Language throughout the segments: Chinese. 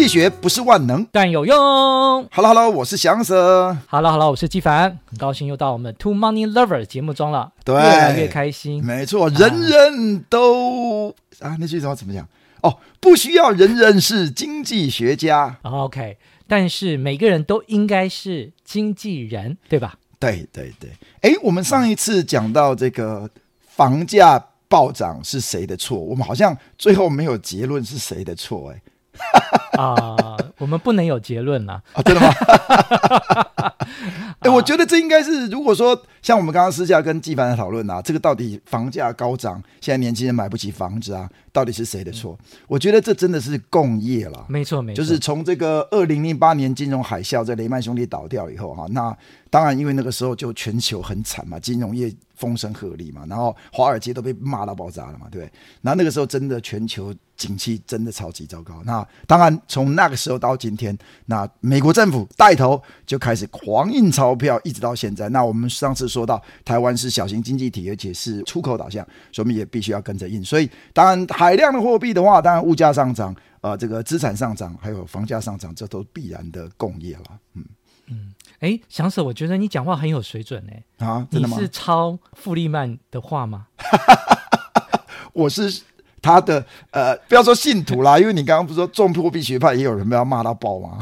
济学不是万能，但有用。Hello，Hello，我是祥 Sir。Hello，Hello，我是纪凡。很高兴又到我们 Two Money Lover 节目中了，对，越来越开心。没错，人人都啊，那句话怎么讲？哦，不需要人人是经济学家。OK，但是每个人都应该是经纪人，对吧？对对对。哎，我们上一次讲到这个房价暴涨是谁的错？我们好像最后没有结论是谁的错，哎。啊、呃，我们不能有结论了 啊！真的吗？哎、欸，我觉得这应该是，如果说像我们刚刚私下跟纪凡的讨论啊，这个到底房价高涨，现在年轻人买不起房子啊，到底是谁的错？嗯、我觉得这真的是共业了。没错，没错，就是从这个二零零八年金融海啸，在雷曼兄弟倒掉以后哈，那当然因为那个时候就全球很惨嘛，金融业风声鹤唳嘛，然后华尔街都被骂到爆炸了嘛，对不对？然后那个时候真的全球。景气真的超级糟糕。那当然，从那个时候到今天，那美国政府带头就开始狂印钞票，一直到现在。那我们上次说到，台湾是小型经济体，而且是出口导向，所以我们也必须要跟着印。所以，当然海量的货币的话，当然物价上涨，呃，这个资产上涨，还有房价上涨，这都必然的共业了。嗯嗯，哎，翔 Sir，我觉得你讲话很有水准呢。啊，真的吗？你是抄富利曼的话吗？我是。他的呃，不要说信徒啦，因为你刚刚不是说重货币学派也有人被他骂到爆吗？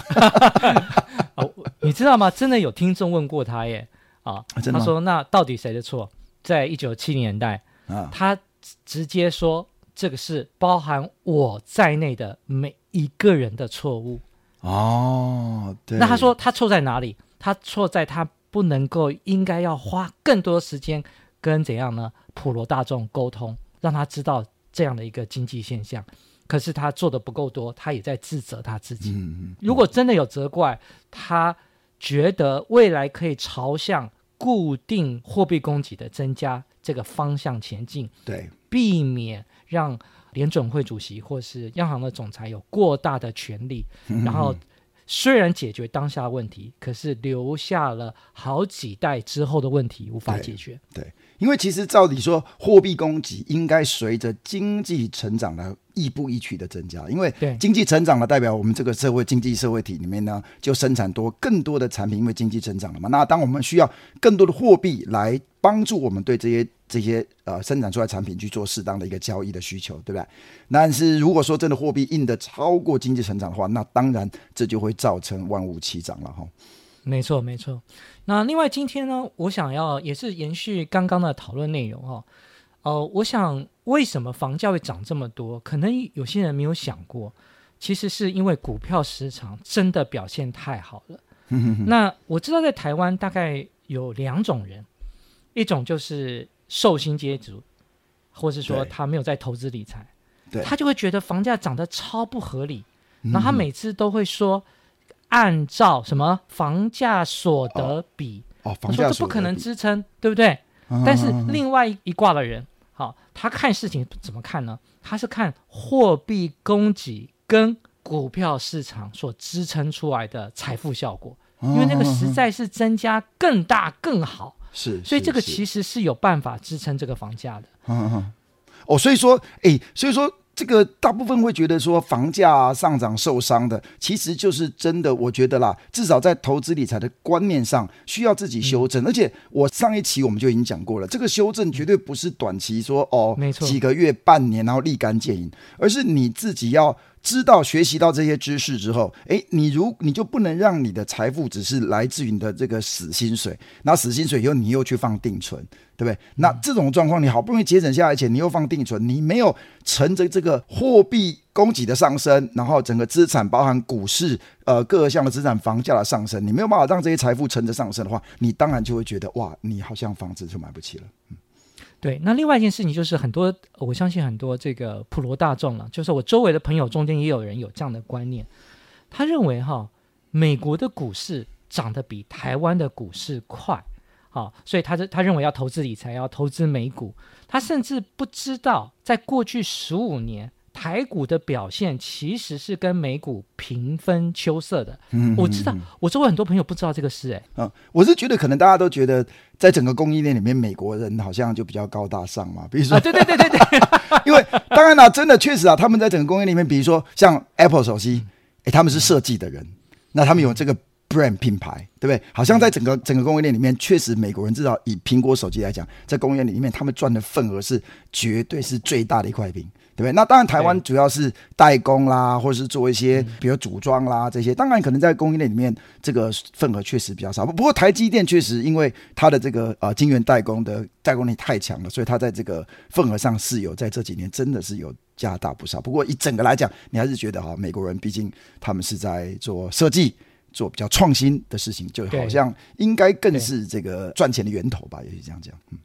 哦，你知道吗？真的有听众问过他耶啊，啊他说那到底谁的错？在一九七零年代，啊，他直接说这个是包含我在内的每一个人的错误哦。对，那他说他错在哪里？他错在他不能够应该要花更多时间跟怎样呢？普罗大众沟通，让他知道。这样的一个经济现象，可是他做的不够多，他也在自责他自己。嗯嗯、如果真的有责怪，他觉得未来可以朝向固定货币供给的增加这个方向前进，对，避免让联准会主席或是央行的总裁有过大的权力，嗯、然后虽然解决当下问题，可是留下了好几代之后的问题无法解决。对。对因为其实照理说，货币供给应该随着经济成长来亦步亦趋的增加。因为经济成长了，代表我们这个社会经济社会体里面呢，就生产多更多的产品，因为经济成长了嘛。那当我们需要更多的货币来帮助我们对这些这些呃生产出来产品去做适当的一个交易的需求，对不对？但是如果说真的货币印得超过经济成长的话，那当然这就会造成万物齐涨了哈。没错，没错。那另外今天呢，我想要也是延续刚刚的讨论内容哈、哦。呃，我想为什么房价会涨这么多？可能有些人没有想过，其实是因为股票市场真的表现太好了。那我知道在台湾大概有两种人，一种就是寿星阶级，或是说他没有在投资理财，他就会觉得房价涨得超不合理，然后他每次都会说。按照什么房价所得比？哦，房价所得比，说这不可能支撑，对不对？嗯、但是另外一挂的人，好，他看事情怎么看呢？他是看货币供给跟股票市场所支撑出来的财富效果，因为那个实在是增加更大更好。是，所以这个其实是有办法支撑这个房价的。嗯嗯。哦，所以说，哎，所以说。这个大部分会觉得说房价上涨受伤的，其实就是真的。我觉得啦，至少在投资理财的观念上需要自己修正。而且我上一期我们就已经讲过了，这个修正绝对不是短期说哦，没错，几个月、半年然后立竿见影，而是你自己要。知道学习到这些知识之后，诶，你如你就不能让你的财富只是来自于你的这个死薪水，那死薪水以后你又去放定存，对不对？那这种状况，你好不容易节省下来钱，你又放定存，你没有乘着这个货币供给的上升，然后整个资产包含股市呃各项的资产房价的上升，你没有办法让这些财富乘着上升的话，你当然就会觉得哇，你好像房子就买不起了。嗯。对，那另外一件事情就是很多，我相信很多这个普罗大众了，就是我周围的朋友中间也有人有这样的观念，他认为哈，美国的股市涨得比台湾的股市快，好，所以他他认为要投资理财，要投资美股，他甚至不知道在过去十五年。台股的表现其实是跟美股平分秋色的。嗯，我知道，我周围很多朋友不知道这个事。哎，嗯，我是觉得可能大家都觉得，在整个供应链里面，美国人好像就比较高大上嘛。比如说，啊、对对对对对，因为当然啦，真的确实啊，他们在整个供应链里面，比如说像 Apple 手机，哎，他们是设计的人，那他们有这个 brand 品牌，对不对？好像在整个整个供应链里面，确实美国人至少以苹果手机来讲，在供应链里面，他们赚的份额是绝对是最大的一块饼。对不对？那当然，台湾主要是代工啦，或者是做一些比如组装啦这些。当然，可能在供应链里面，这个份额确实比较少。不过，台积电确实因为它的这个呃晶圆代工的代工力太强了，所以它在这个份额上是有在这几年真的是有加大不少。不过，一整个来讲，你还是觉得哈，美国人毕竟他们是在做设计、做比较创新的事情，就好像应该更是这个赚钱的源头吧？也许这样讲，嗯。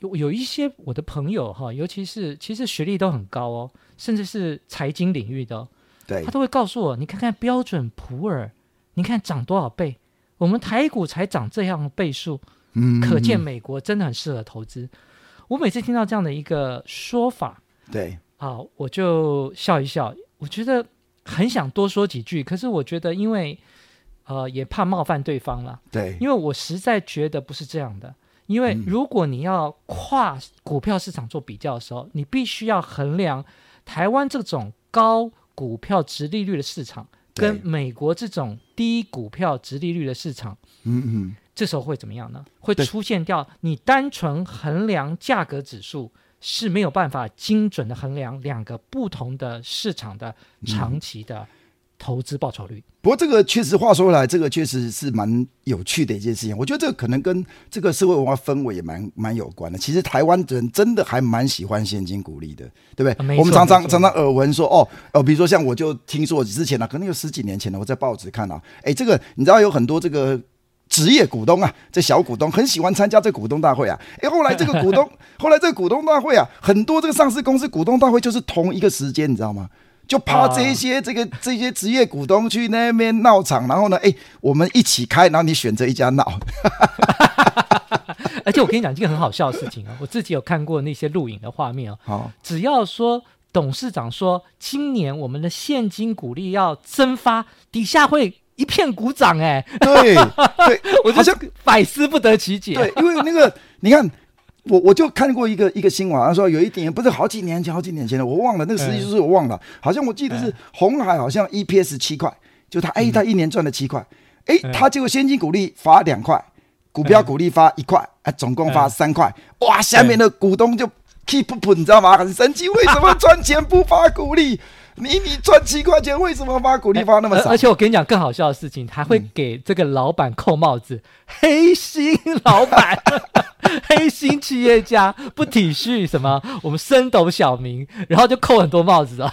有有一些我的朋友哈，尤其是其实学历都很高哦，甚至是财经领域的，对，他都会告诉我，你看看标准普尔，你看涨多少倍，我们台股才涨这样的倍数，嗯，可见美国真的很适合投资。我每次听到这样的一个说法，对，啊，我就笑一笑，我觉得很想多说几句，可是我觉得因为呃也怕冒犯对方了，对，因为我实在觉得不是这样的。因为如果你要跨股票市场做比较的时候，嗯、你必须要衡量台湾这种高股票殖利率的市场，跟美国这种低股票殖利率的市场，嗯嗯，这时候会怎么样呢？会出现掉你单纯衡量价格指数是没有办法精准的衡量两个不同的市场的长期的。嗯投资报酬率，不过这个确实话说回来，这个确实是蛮有趣的一件事情。我觉得这个可能跟这个社会文化氛围也蛮蛮有关的。其实台湾人真的还蛮喜欢现金股利的，对不对？啊、我们常常常常耳闻说，哦哦，比如说像我就听说之前呢、啊，可能有十几年前了，我在报纸看到，哎，这个你知道有很多这个职业股东啊，这小股东很喜欢参加这股东大会啊。哎，后来这个股东，后来这个股东大会啊，很多这个上市公司股东大会就是同一个时间，你知道吗？就怕这些这个这些职业股东去那边闹场，然后呢，哎，我们一起开，然后你选择一家闹。而且我跟你讲一个很好笑的事情啊，我自己有看过那些录影的画面哦。好，只要说董事长说今年我们的现金股利要增发，底下会一片鼓掌哎。对对，我好像百思不得其解。对，因为那个你看。我我就看过一个一个新闻，他说有一点不是好几年前，好几年前的，我忘了那个实际数字，我忘了，好像我记得是红海，好像 EPS 七块，就他哎，他一年赚了七块，哎，他结果现金股利发两块，股票股利发一块，哎，总共发三块，哇，下面的股东就 keep up，你知道吗？很神奇，为什么赚钱不发股利？你你赚七块钱，为什么发股利发那么少？而且我跟你讲更好笑的事情，还会给这个老板扣帽子，黑心老板。黑心企业家不体恤什么我们升斗小民，然后就扣很多帽子啊。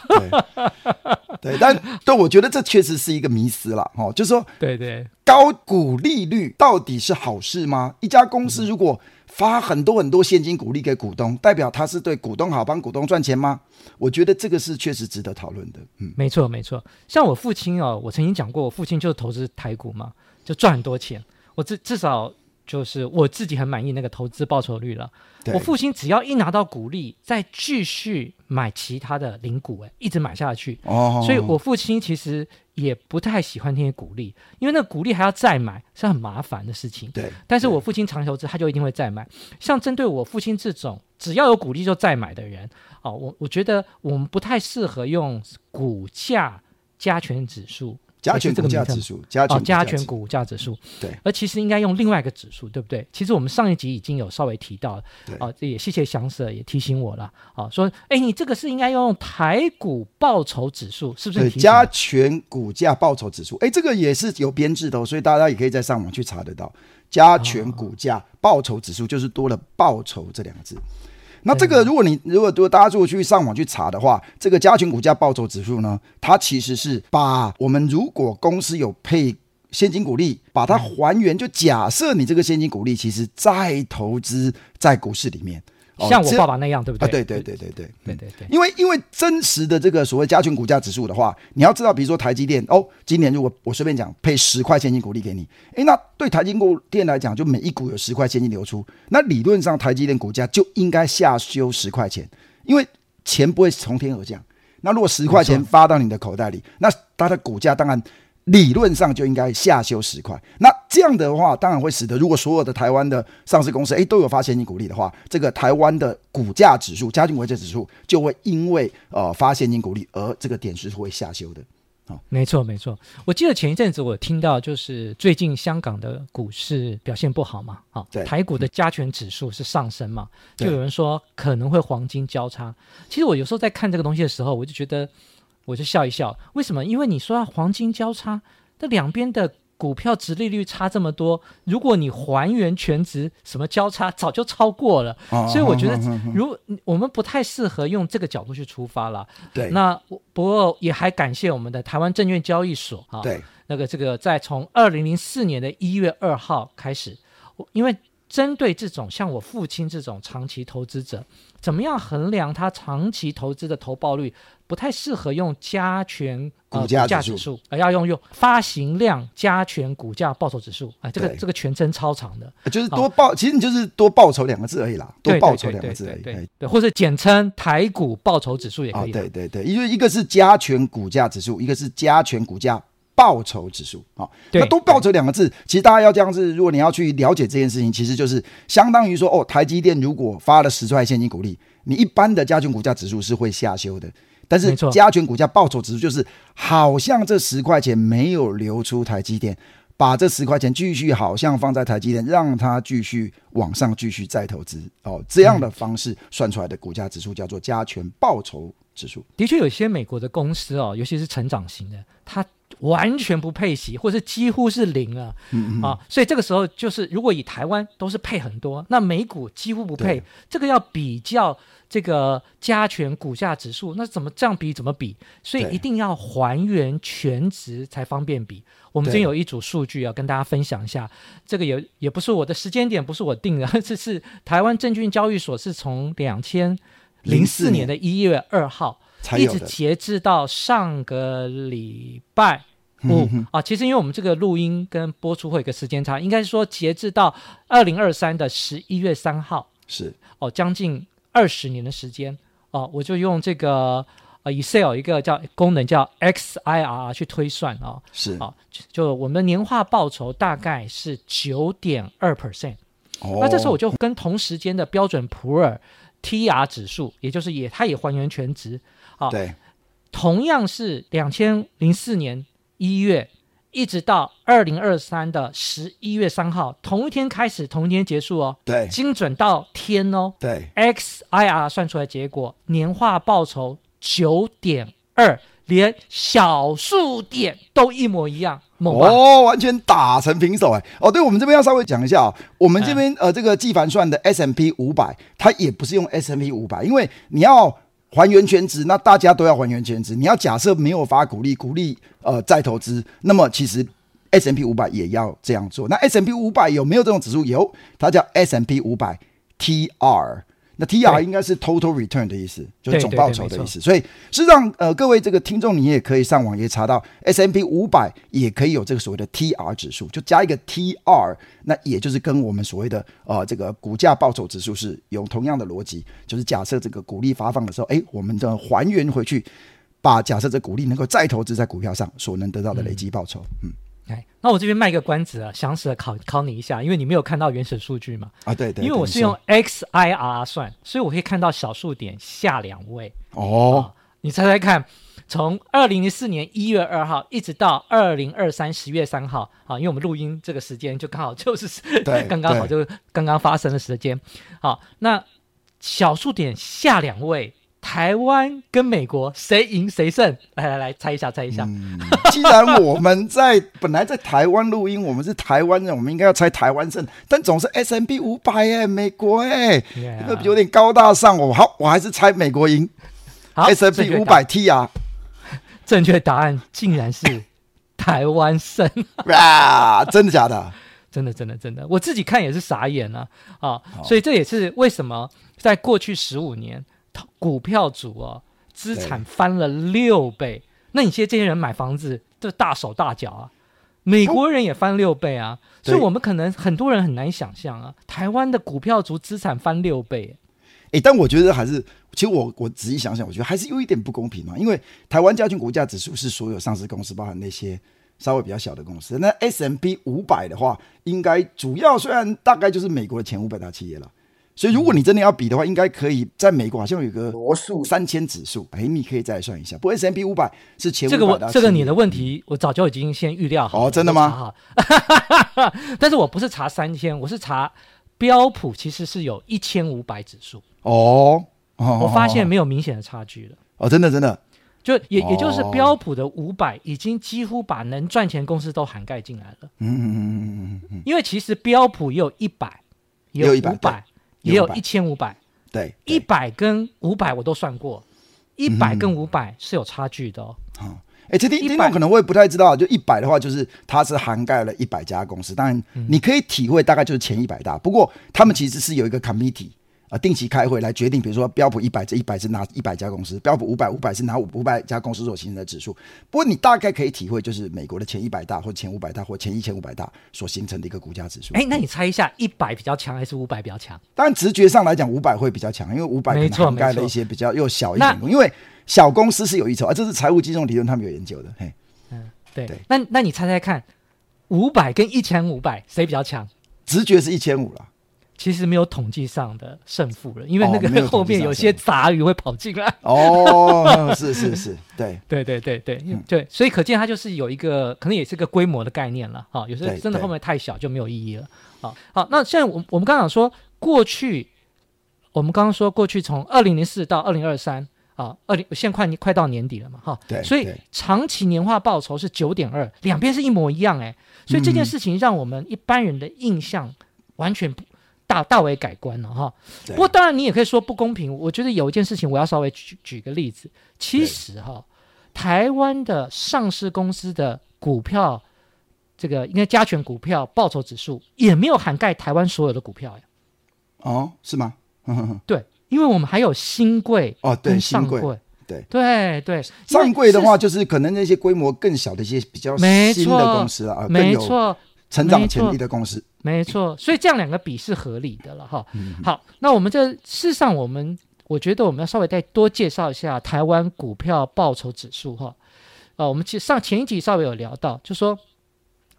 对，但但我觉得这确实是一个迷思了哦，就是说，对对，高股利率到底是好事吗？一家公司如果发很多很多现金股利给股东，代表他是对股东好，帮股东赚钱吗？我觉得这个是确实值得讨论的。嗯，没错没错。像我父亲哦，我曾经讲过，我父亲就是投资台股嘛，就赚很多钱。我至至少。就是我自己很满意那个投资报酬率了。我父亲只要一拿到股利，再继续买其他的零股，哎，一直买下去。哦，所以我父亲其实也不太喜欢那些股利，因为那个股利还要再买，是很麻烦的事情。对，但是我父亲长投资，他就一定会再买。像针对我父亲这种只要有股利就再买的人，哦，我我觉得我们不太适合用股价加权指数。加权股价指数，加权哦，加权股价指数，对，而其实应该用另外一个指数，对不对？其实我们上一集已经有稍微提到了，对，啊，也谢谢祥 Sir 也提醒我了，啊，说，哎，你这个是应该要用台股报酬指数，是不是？加权股价报酬指数，哎，这个也是有编制的哦，所以大家也可以在上网去查得到，加权股价报酬指数就是多了“报酬”这两个字。那这个，如果你如果如果大家如果去上网去查的话，这个加权股价报酬指数呢，它其实是把我们如果公司有配现金股利，把它还原，就假设你这个现金股利其实再投资在股市里面。像我爸爸那样，对不对？啊，对对对对对对对对。因为因为真实的这个所谓加权股价指数的话，你要知道，比如说台积电哦，今年如果我随便讲配十块现金股利给你，诶，那对台积电来讲，就每一股有十块现金流出，那理论上台积电股价就应该下修十块钱，因为钱不会从天而降。那如果十块钱发到你的口袋里，那它的股价当然理论上就应该下修十块。那这样的话，当然会使得如果所有的台湾的上市公司诶都有发现金股利的话，这个台湾的股价指数、加权股价指数就会因为呃发现金股利而这个点数会下修的。啊。没错，没错。我记得前一阵子我听到，就是最近香港的股市表现不好嘛，啊，对，台股的加权指数是上升嘛，就有人说可能会黄金交叉。其实我有时候在看这个东西的时候，我就觉得，我就笑一笑。为什么？因为你说黄金交叉，这两边的。股票值利率差这么多，如果你还原全值，什么交叉早就超过了，哦、所以我觉得，如我们不太适合用这个角度去出发了。对，那不过也还感谢我们的台湾证券交易所啊，对，那个这个在从二零零四年的一月二号开始，因为针对这种像我父亲这种长期投资者，怎么样衡量他长期投资的投报率？不太适合用加权股价指数，而、呃、要用用发行量加权股价报酬指数啊、呃，这个这个全称超长的，就是多报，哦、其实你就是多报酬两个字而已啦，多报酬两个字而已，对，对，对，对，对，或者简称台股报酬指数也可以、哦。对对对，因为一个是加权股价指数，一个是加权股价报酬指数啊。那多报酬两个字，其实大家要这样子，如果你要去了解这件事情，其实就是相当于说，哦，台积电如果发了十块现金股利，你一般的加权股价指数是会下修的。但是加权股价报酬指数就是，好像这十块钱没有流出台积电，把这十块钱继续好像放在台积电，让它继续往上继续再投资哦，这样的方式算出来的股价指数叫做加权报酬指数。的确，有些美国的公司哦，尤其是成长型的，它完全不配息，或是几乎是零啊，嗯嗯啊，所以这个时候就是，如果以台湾都是配很多，那美股几乎不配，这个要比较。这个加权股价指数，那怎么这样比？怎么比？所以一定要还原全值才方便比。我们今天有一组数据要跟大家分享一下。这个也也不是我的时间点，不是我定的，这是台湾证券交易所是从两千零四年。的一月二号一直截至到上个礼拜五。啊。其实因为我们这个录音跟播出会有个时间差，应该是说截至到二零二三的十一月三号。是。哦，将近。二十年的时间。哦，我就用这个呃 Excel 一个叫功能叫 XIRR 去推算啊，是。啊，就我们的年化报酬大概是九点二 percent。哦，那这时候我就跟同时间的标准普尔 TR 指数，也就是也它也还原全值啊，对，同样是两千零四年一月。一直到二零二三的十一月三号，同一天开始，同一天结束哦。对，精准到天哦。对，XIR 算出来结果，年化报酬九点二，连小数点都一模一样。哦，完全打成平手哎。哦，对，我们这边要稍微讲一下哦。我们这边、嗯、呃，这个纪凡算的 S M P 五百，它也不是用 S M P 五百，因为你要。还原全值，那大家都要还原全值。你要假设没有发股利，股利呃再投资，那么其实 S M P 五百也要这样做。那 S M P 五百有没有这种指数？有，它叫 S M P 五百 TR。那 T R 应该是 total return 的意思，就是总报酬的意思。所以事实上，呃，各位这个听众，你也可以上网也查到 S M P 五百也可以有这个所谓的 T R 指数，就加一个 T R，那也就是跟我们所谓的呃这个股价报酬指数是有同样的逻辑，就是假设这个股利发放的时候，哎，我们的还原回去，把假设这股利能够再投资在股票上所能得到的累积报酬，嗯。嗯哎，那我这边卖个关子啊，详实的考考你一下，因为你没有看到原始数据嘛。啊，对对，因为我是用 XIRR 算，所以我可以看到小数点下两位。哦、啊。你猜猜看，从二零零四年一月二号一直到二零二三十月三号，啊，因为我们录音这个时间就刚好就是对，刚刚好就是刚刚发生的时间。好，那小数点下两位。台湾跟美国谁赢谁胜？来来来，猜一下，猜一下。嗯、既然我们在本来在台湾录音，我们是台湾人，我们应该要猜台湾胜。但总是 S M B 五百哎，美国哎，这、yeah. 个有点高大上哦。好，我还是猜美国赢。S M B 五百 T 啊，正确答案竟然是 台湾胜啊！真的假的？真的真的真的，我自己看也是傻眼啊啊！所以这也是为什么在过去十五年。股票组哦，资产翻了六倍。那你现在这些人买房子都大手大脚啊，美国人也翻六倍啊，所以我们可能很多人很难想象啊，台湾的股票族资产翻六倍。哎，但我觉得还是，其实我我仔细想想，我觉得还是有一点不公平嘛，因为台湾加权股价指数是所有上市公司，包含那些稍微比较小的公司。那 S M B 五百的话，应该主要虽然大概就是美国的前五百大企业了。所以如果你真的要比的话，应该可以在美国好像有个罗素三千指数，哎，你可以再算一下。不过 S&P 五百是前五百。这个我这个你的问题，我早就已经先预料好。哦，真的吗？但是我不是查三千，我是查标普，其实是有一千五百指数。哦，我发现没有明显的差距了。哦，真的真的，就也也就是标普的五百已经几乎把能赚钱公司都涵盖进来了。嗯嗯嗯嗯嗯嗯。因为其实标普也有一百，也有五百。也有一千五百，对，一百跟五百我都算过，一百跟五百是有差距的哦。好、嗯，哎，这听听众可能我也不太知道，就一百的话，就是它是涵盖了一百家公司，当然你可以体会大概就是前一百大，不过他们其实是有一个 committee。啊，定期开会来决定，比如说标普一百这一百是哪一百家公司，标普五百五百是哪五五百家公司所形成的指数。不过你大概可以体会，就是美国的前一百大或前五百大或前一千五百大所形成的一个股价指数。哎，那你猜一下，一百比较强还是五百比较强？当然直觉上来讲，五百会比较强，因为五百可能涵盖了一些比较又小一点。因为小公司是有一筹啊，这是财务金融理论，他们有研究的。嘿，嗯，对对。那那你猜猜看，五百跟一千五百谁比较强？直觉是一千五了。其实没有统计上的胜负了，因为那个后面有些杂鱼会跑进来。哦，是是是，对对对对对对，所以可见它就是有一个可能也是个规模的概念了哈。有时候真的后面太小就没有意义了。好，好，那现在我我们刚刚说过去，我们刚刚说过去从二零零四到二零二三啊，二零现在快快到年底了嘛哈。对，所以长期年化报酬是九点二，两边是一模一样哎。所以这件事情让我们一般人的印象完全不。大大为改观了哈，不过当然你也可以说不公平。我觉得有一件事情我要稍微举举个例子，其实哈，台湾的上市公司的股票，这个应该加权股票报酬指数也没有涵盖台湾所有的股票呀。哦，是吗？对，因为我们还有新贵哦，对，上柜，对对对，上柜的话就是可能那些规模更小的一些比较新的公司啊，没错。成长潜力的公司，没错，所以这样两个比是合理的了哈。好，那我们这事实上，我们我觉得我们要稍微再多介绍一下台湾股票报酬指数哈。呃，我们其实上前一集稍微有聊到，就说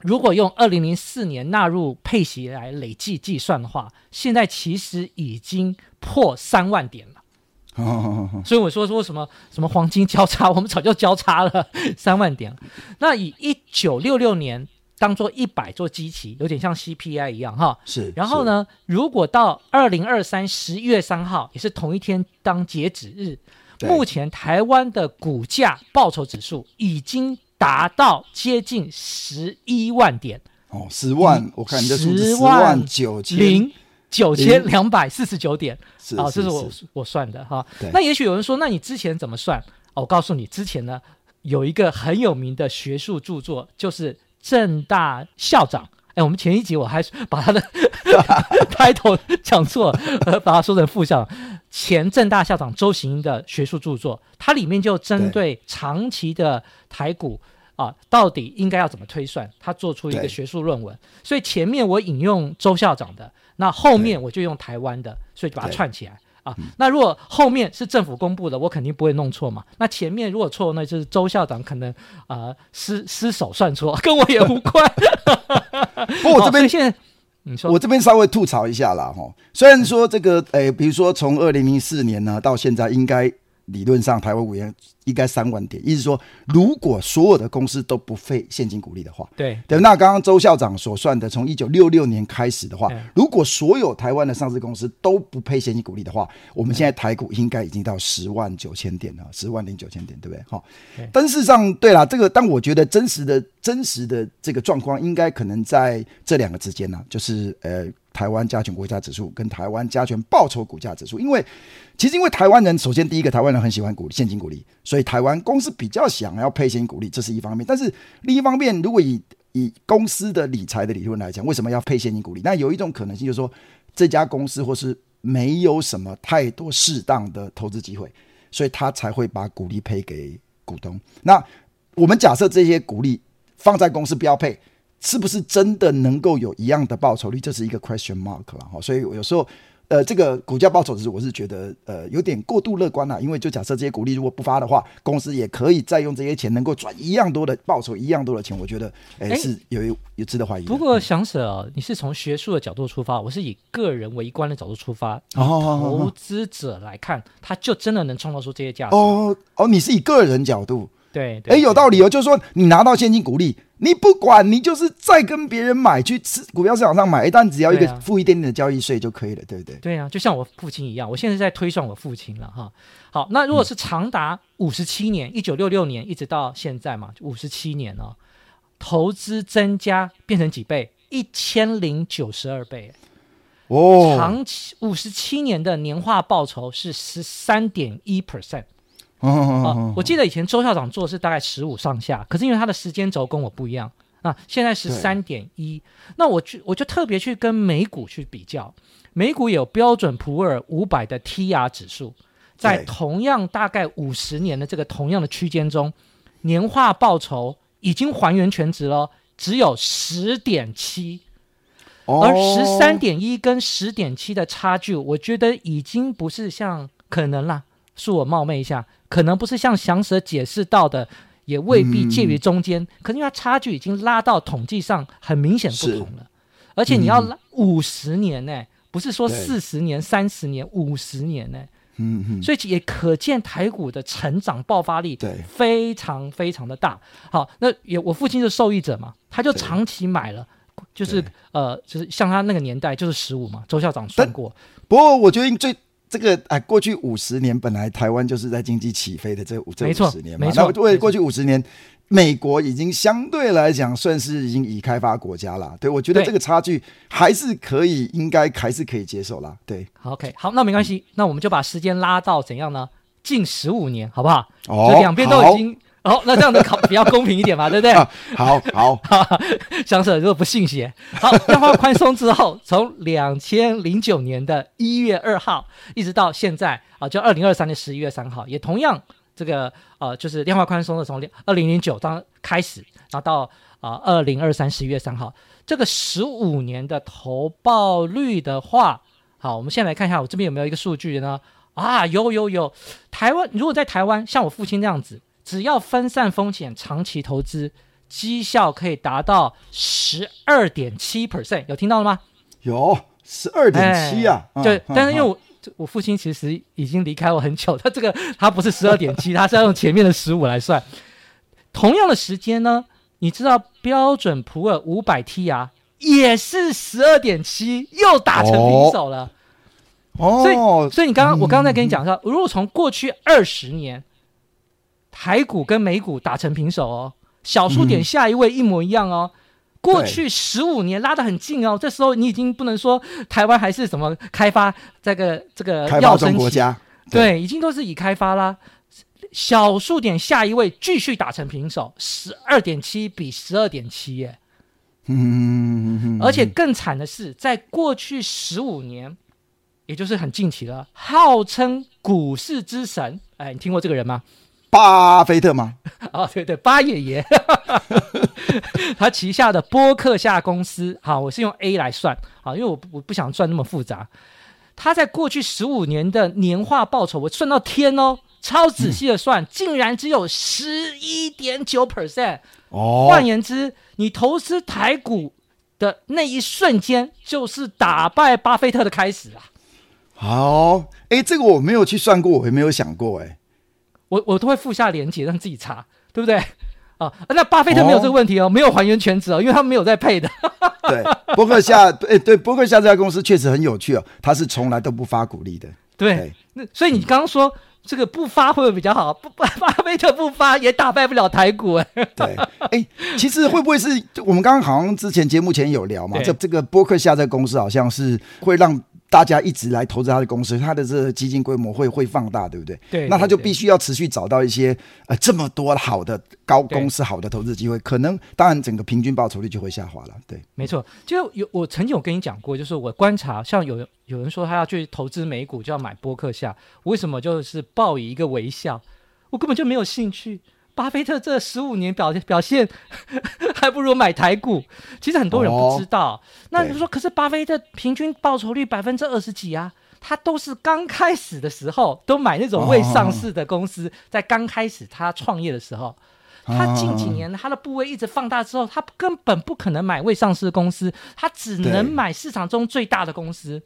如果用二零零四年纳入配息来累计计算的话，现在其实已经破三万点了。所以我说说什么什么黄金交叉，我们早就交叉了三万点了。那以一九六六年。当做一百做基期，有点像 CPI 一样哈。是。然后呢，如果到二零二三十一月三号，也是同一天当截止日，目前台湾的股价报酬指数已经达到接近十一万点。哦，十万，我看你的数字十万九千零九千两百四十九点。是。哦，这是我我算的哈。那也许有人说，那你之前怎么算？哦，我告诉你，之前呢有一个很有名的学术著作，就是。政大校长，哎，我们前一集我还把他的 抬头讲错了，把他说成副校长。前政大校长周行的学术著作，它里面就针对长期的台股啊，到底应该要怎么推算，他做出一个学术论文。所以前面我引用周校长的，那后面我就用台湾的，所以就把它串起来。啊，那如果后面是政府公布的，我肯定不会弄错嘛。那前面如果错，那就是周校长可能啊、呃、失失手算错，跟我也无关。不过我这边现在，你说我这边稍微吐槽一下啦哈。虽然说这个，诶、欸，比如说从二零零四年呢到现在，应该。理论上，台湾五元应该三万点，意思说，如果所有的公司都不配现金股利的话，对对。那刚刚周校长所算的，从一九六六年开始的话，如果所有台湾的上市公司都不配现金股利的话，我们现在台股应该已经到十万九千点了，十万零九千点，对不对？哈。但事实上，对啦，这个，但我觉得真实的真实的这个状况，应该可能在这两个之间呢，就是呃。台湾加权股价指数跟台湾加权报酬股价指数，因为其实因为台湾人首先第一个台湾人很喜欢股现金股利，所以台湾公司比较想要配现金股利，这是一方面。但是另一方面，如果以以公司的理财的理论来讲，为什么要配现金股利？那有一种可能性就是说，这家公司或是没有什么太多适当的投资机会，所以他才会把股利配给股东。那我们假设这些股利放在公司不要配。是不是真的能够有一样的报酬率？这是一个 question mark 了哈。所以有时候呃，这个股价报酬值我是觉得呃有点过度乐观了，因为就假设这些股利如果不发的话，公司也可以再用这些钱能够赚一样多的报酬，一样多的钱，我觉得诶是有有，有值得怀疑。不过想舍啊，你是从学术的角度出发，我是以个人为观的角度出发，投资者来看，他就真的能创造出这些价值。哦哦，你是以个人角度。对，哎，有道理哦。就是说，你拿到现金股利，你不管，你就是再跟别人买去市股票市场上买，但只要一个付一点点的交易税就可以了，对不对？对啊，就像我父亲一样，我现在在推算我父亲了哈。好，那如果是长达五十七年，一九六六年一直到现在嘛，五十七年哦，投资增加变成几倍？一千零九十二倍哦，长期五十七年的年化报酬是十三点一 percent。哦，我记得以前周校长做的是大概十五上下，可是因为他的时间轴跟我不一样。啊，现在十三点一。那我去，我就特别去跟美股去比较，美股有标准普尔五百的 TR 指数，在同样大概五十年的这个同样的区间中，年化报酬已经还原全值了，只有十点七，而十三点一跟十点七的差距，我觉得已经不是像可能啦，恕我冒昧一下。可能不是像详蛇解释到的，也未必介于中间。嗯、可能因为它差距已经拉到统计上很明显不同了，而且你要拉五十年呢、欸，不是说四十年、三十年、五十年呢、欸。嗯嗯。所以也可见台股的成长爆发力对非常非常的大。好，那也我父亲是受益者嘛，他就长期买了，就是呃，就是像他那个年代就是十五嘛，周校长算过。不过我觉得最。这个哎，过去五十年本来台湾就是在经济起飞的这五这五十年嘛，那为过去五十年，美国已经相对来讲算是已经已开发国家了。对，我觉得这个差距还是可以，应该还是可以接受啦。对，OK，好，那没关系，那我们就把时间拉到怎样呢？近十五年，好不好？哦，两边都已经。好、哦，那这样子考比较公平一点嘛，对不对？啊、好好，想舍如果不信邪。好，量化宽松之后，从两千零九年的一月二号一直到现在啊，就二零二三年十一月三号，也同样这个呃，就是量化宽松的从二零零九当开始，然后到啊二零二三十一月三号，这个十五年的投报率的话，好，我们先来看一下我这边有没有一个数据呢？啊，有有有，台湾如果在台湾像我父亲这样子。只要分散风险，长期投资，绩效可以达到十二点七 percent，有听到了吗？有十二点七啊！哎、对，嗯、但是因为我、嗯、我父亲其实已经离开我很久，他这个他不是十二点七，他是要用前面的十五来算。同样的时间呢，你知道标准普尔五百 TR 也是十二点七，又打成平手了。哦，所以所以你刚刚、嗯、我刚刚在跟你讲说，如果从过去二十年。台股跟美股打成平手哦，小数点下一位一模一样哦。嗯、过去十五年拉得很近哦，这时候你已经不能说台湾还是什么开发这个这个要升国家对，对，已经都是已开发啦。小数点下一位继续打成平手，十二点七比十二点七耶。嗯，而且更惨的是，在过去十五年，也就是很近期了，号称股市之神，哎，你听过这个人吗？巴菲特吗？哦，对对，巴爷爷，他旗下的波克夏公司，好，我是用 A 来算，好，因为我我不想算那么复杂。他在过去十五年的年化报酬，我算到天哦，超仔细的算，嗯、竟然只有十一点九 percent。哦，换言之，你投资台股的那一瞬间，就是打败巴菲特的开始啊。好，哎，这个我没有去算过，我也没有想过，哎。我我都会附下连接让自己查，对不对？啊，那巴菲特没有这个问题哦，哦没有还原全值哦，因为他没有在配的。对，波克夏，哎，对，波克夏这家公司确实很有趣哦，他是从来都不发股利的。对，对那所以你刚刚说、嗯、这个不发会不会比较好？不，巴菲特不发也打败不了台股哎。对，哎，其实会不会是我们刚刚好像之前节目前有聊嘛？这这个波克夏这个公司好像是会让。大家一直来投资他的公司，他的这个基金规模会会放大，对不对？对，对，对。那他就必须要持续找到一些呃这么多好的高公司、好的投资机会，可能当然整个平均报酬率就会下滑了。对，没错。就有我曾经有跟你讲过，就是我观察，像有有人说他要去投资美股，就要买波克夏，为什么？就是报以一个微笑，我根本就没有兴趣。巴菲特这十五年表表现 还不如买台股。其实很多人不知道。哦、那你说，可是巴菲特平均报酬率百分之二十几啊？他都是刚开始的时候都买那种未上市的公司，哦、在刚开始他创业的时候，他近几年他的部位一直放大之后，他根本不可能买未上市的公司，他只能买市场中最大的公司。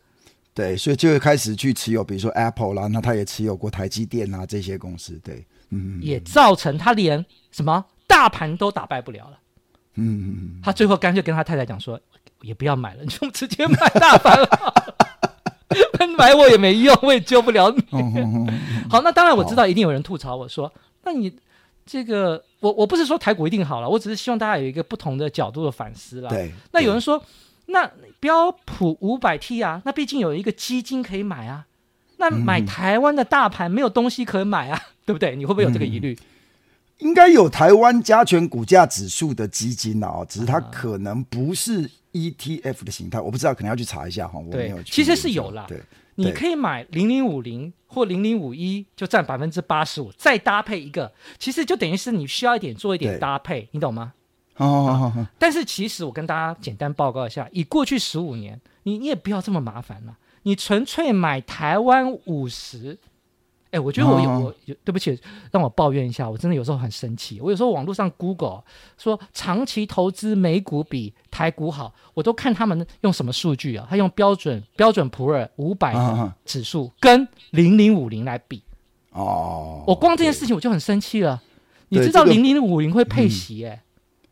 对，所以就会开始去持有，比如说 Apple 啦，那他也持有过台积电啊这些公司，对，嗯，也造成他连什么大盘都打败不了了，嗯嗯，他最后干脆跟他太太讲说，也不要买了，你就直接买大盘了，买我也没用，我也救不了你。好，那当然我知道一定有人吐槽我说，那你这个我我不是说台股一定好了，我只是希望大家有一个不同的角度的反思啦。对，那有人说。那标普五百 T 啊，那毕竟有一个基金可以买啊。那买台湾的大盘没有东西可以买啊，嗯、对不对？你会不会有这个疑虑？嗯、应该有台湾加权股价指数的基金啊，只是它可能不是 ETF 的形态，我不知道，可能要去查一下哈。我没有去，其实是有啦。对，你可以买零零五零或零零五一，就占百分之八十五，再搭配一个，其实就等于是你需要一点做一点搭配，你懂吗？哦、啊，但是其实我跟大家简单报告一下，以过去十五年，你你也不要这么麻烦了，你纯粹买台湾五十，哎，我觉得我有、啊、我有对不起，让我抱怨一下，我真的有时候很生气，我有时候网络上 Google 说长期投资美股比台股好，我都看他们用什么数据啊？他用标准标准普尔五百的指数跟零零五零来比，哦，我光这件事情我就很生气了，你知道零零五零会配息哎、欸。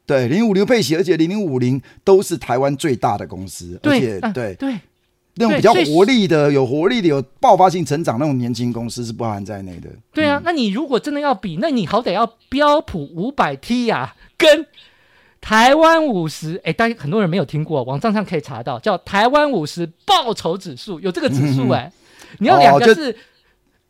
对，零零五零配息，而且零零五零都是台湾最大的公司，对而且、啊、对对，那种比较活力的、有活力的、有爆发性成长那种年轻公司是包含在内的。对啊，嗯、那你如果真的要比，那你好歹要标普五百 T 啊，跟台湾五十，哎，大家很多人没有听过，网站上可以查到，叫台湾五十报酬指数，有这个指数哎，嗯、你要两个是。哦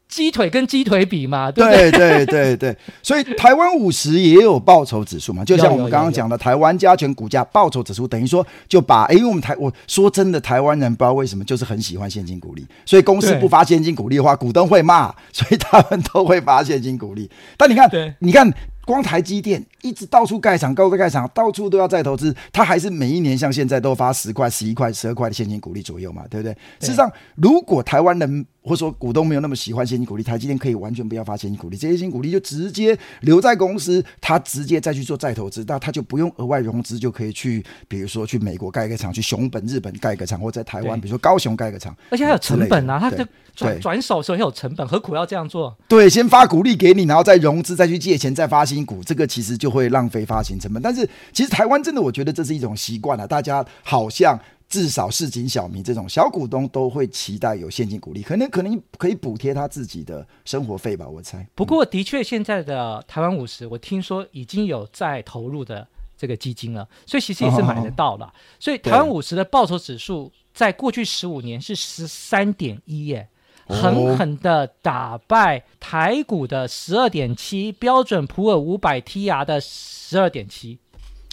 鸡腿跟鸡腿比嘛，对对对对对，所以台湾五十也有报酬指数嘛，就像我们刚刚讲的台湾加权股价报酬指数，等于说就把哎，因为我们台我说真的，台湾人不知道为什么就是很喜欢现金股利，所以公司不发现金股利的话，股东会骂，所以他们都会发现金股利。但你看，你看。光台积电一直到处盖厂，高处盖厂，到处都要再投资，它还是每一年像现在都发十块、十一块、十二块的现金股利左右嘛，对不对？对，事实上，如果台湾人或者说股东没有那么喜欢现金股利，台积电可以完全不要发现金股利，这些现金股利就直接留在公司，他直接再去做再投资，那他就不用额外融资，就可以去，比如说去美国盖一个厂，去熊本、日本盖一个厂，或在台湾，比如说高雄盖个厂，而且还有成本啊，他的转转手的时候也有成本，何苦要这样做？对，先发股利给你，然后再融资，再去借钱，再发新股，这个其实就会浪费发行成本。但是其实台湾真的，我觉得这是一种习惯了，大家好像至少市井小民这种小股东都会期待有现金股利，可能可能可以补贴他自己的生活费吧，我猜。不过的确，现在的台湾五十，我听说已经有在投入的这个基金了，所以其实也是买得到了。哦、所以台湾五十的报酬指数在过去十五年是十三点一耶。狠狠的打败台股的十二点七，标准普尔五百 TR 的十二点七，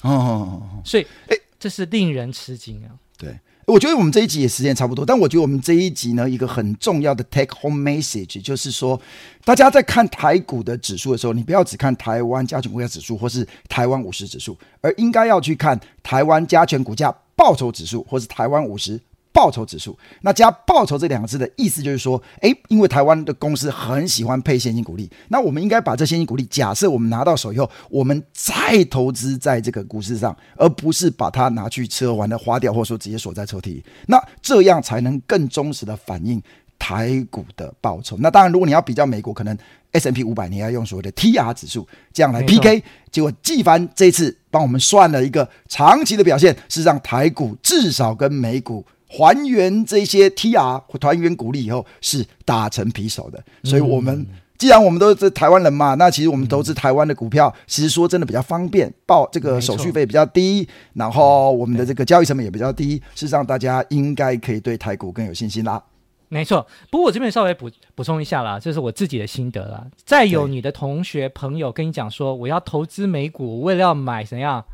哦，所以哎，这是令人吃惊啊！对，我觉得我们这一集也时间差不多，但我觉得我们这一集呢，一个很重要的 take home message 就是说，大家在看台股的指数的时候，你不要只看台湾加权股价指数或是台湾五十指数，而应该要去看台湾加权股价报酬指数或是台湾五十。报酬指数，那加报酬这两个字的意思就是说，诶，因为台湾的公司很喜欢配现金股利，那我们应该把这现金股利，假设我们拿到手以后，我们再投资在这个股市上，而不是把它拿去吃喝玩乐花掉，或者说直接锁在抽屉里，那这样才能更忠实的反映台股的报酬。那当然，如果你要比较美国，可能 S&P 五百，你要用所谓的 TR 指数这样来 PK，结果纪凡这次帮我们算了一个长期的表现，是让台股至少跟美股。还原这些 TR 或还原股利以后是打成皮手的，所以我们既然我们都是台湾人嘛，那其实我们投资台湾的股票，其实说真的比较方便，报这个手续费比较低，然后我们的这个交易成本也比较低，事实上大家应该可以对台股更有信心啦。没错，不过我这边稍微补补充一下啦，这是我自己的心得啦。再有你的同学朋友跟你讲说，我要投资美股，为了要买怎样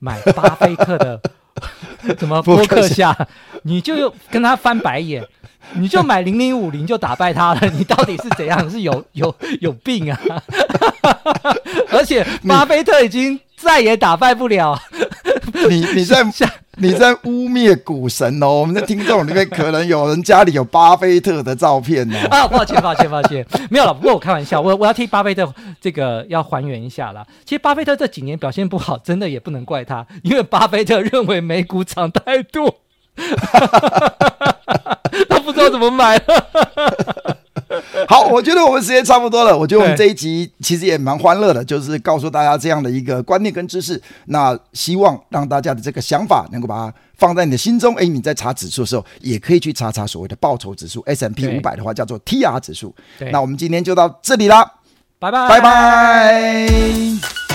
买巴菲特的。怎么播客下，你就跟他翻白眼？你就买零零五零就打败他了，你到底是怎样？是有有有病啊！而且巴菲特已经再也打败不了你。你你在你在污蔑股神哦！我们的听众里面可能有人家里有巴菲特的照片哦。啊，抱歉抱歉抱歉，没有了。不过我开玩笑，我我要替巴菲特这个要还原一下啦。其实巴菲特这几年表现不好，真的也不能怪他，因为巴菲特认为美股涨太多。他不知道怎么买。好，我觉得我们时间差不多了。我觉得我们这一集其实也蛮欢乐的，就是告诉大家这样的一个观念跟知识。那希望让大家的这个想法能够把它放在你的心中。哎，你在查指数的时候，也可以去查查所谓的报酬指数，S M P 五百的话叫做 TR 指数。那我们今天就到这里啦，拜拜，拜拜。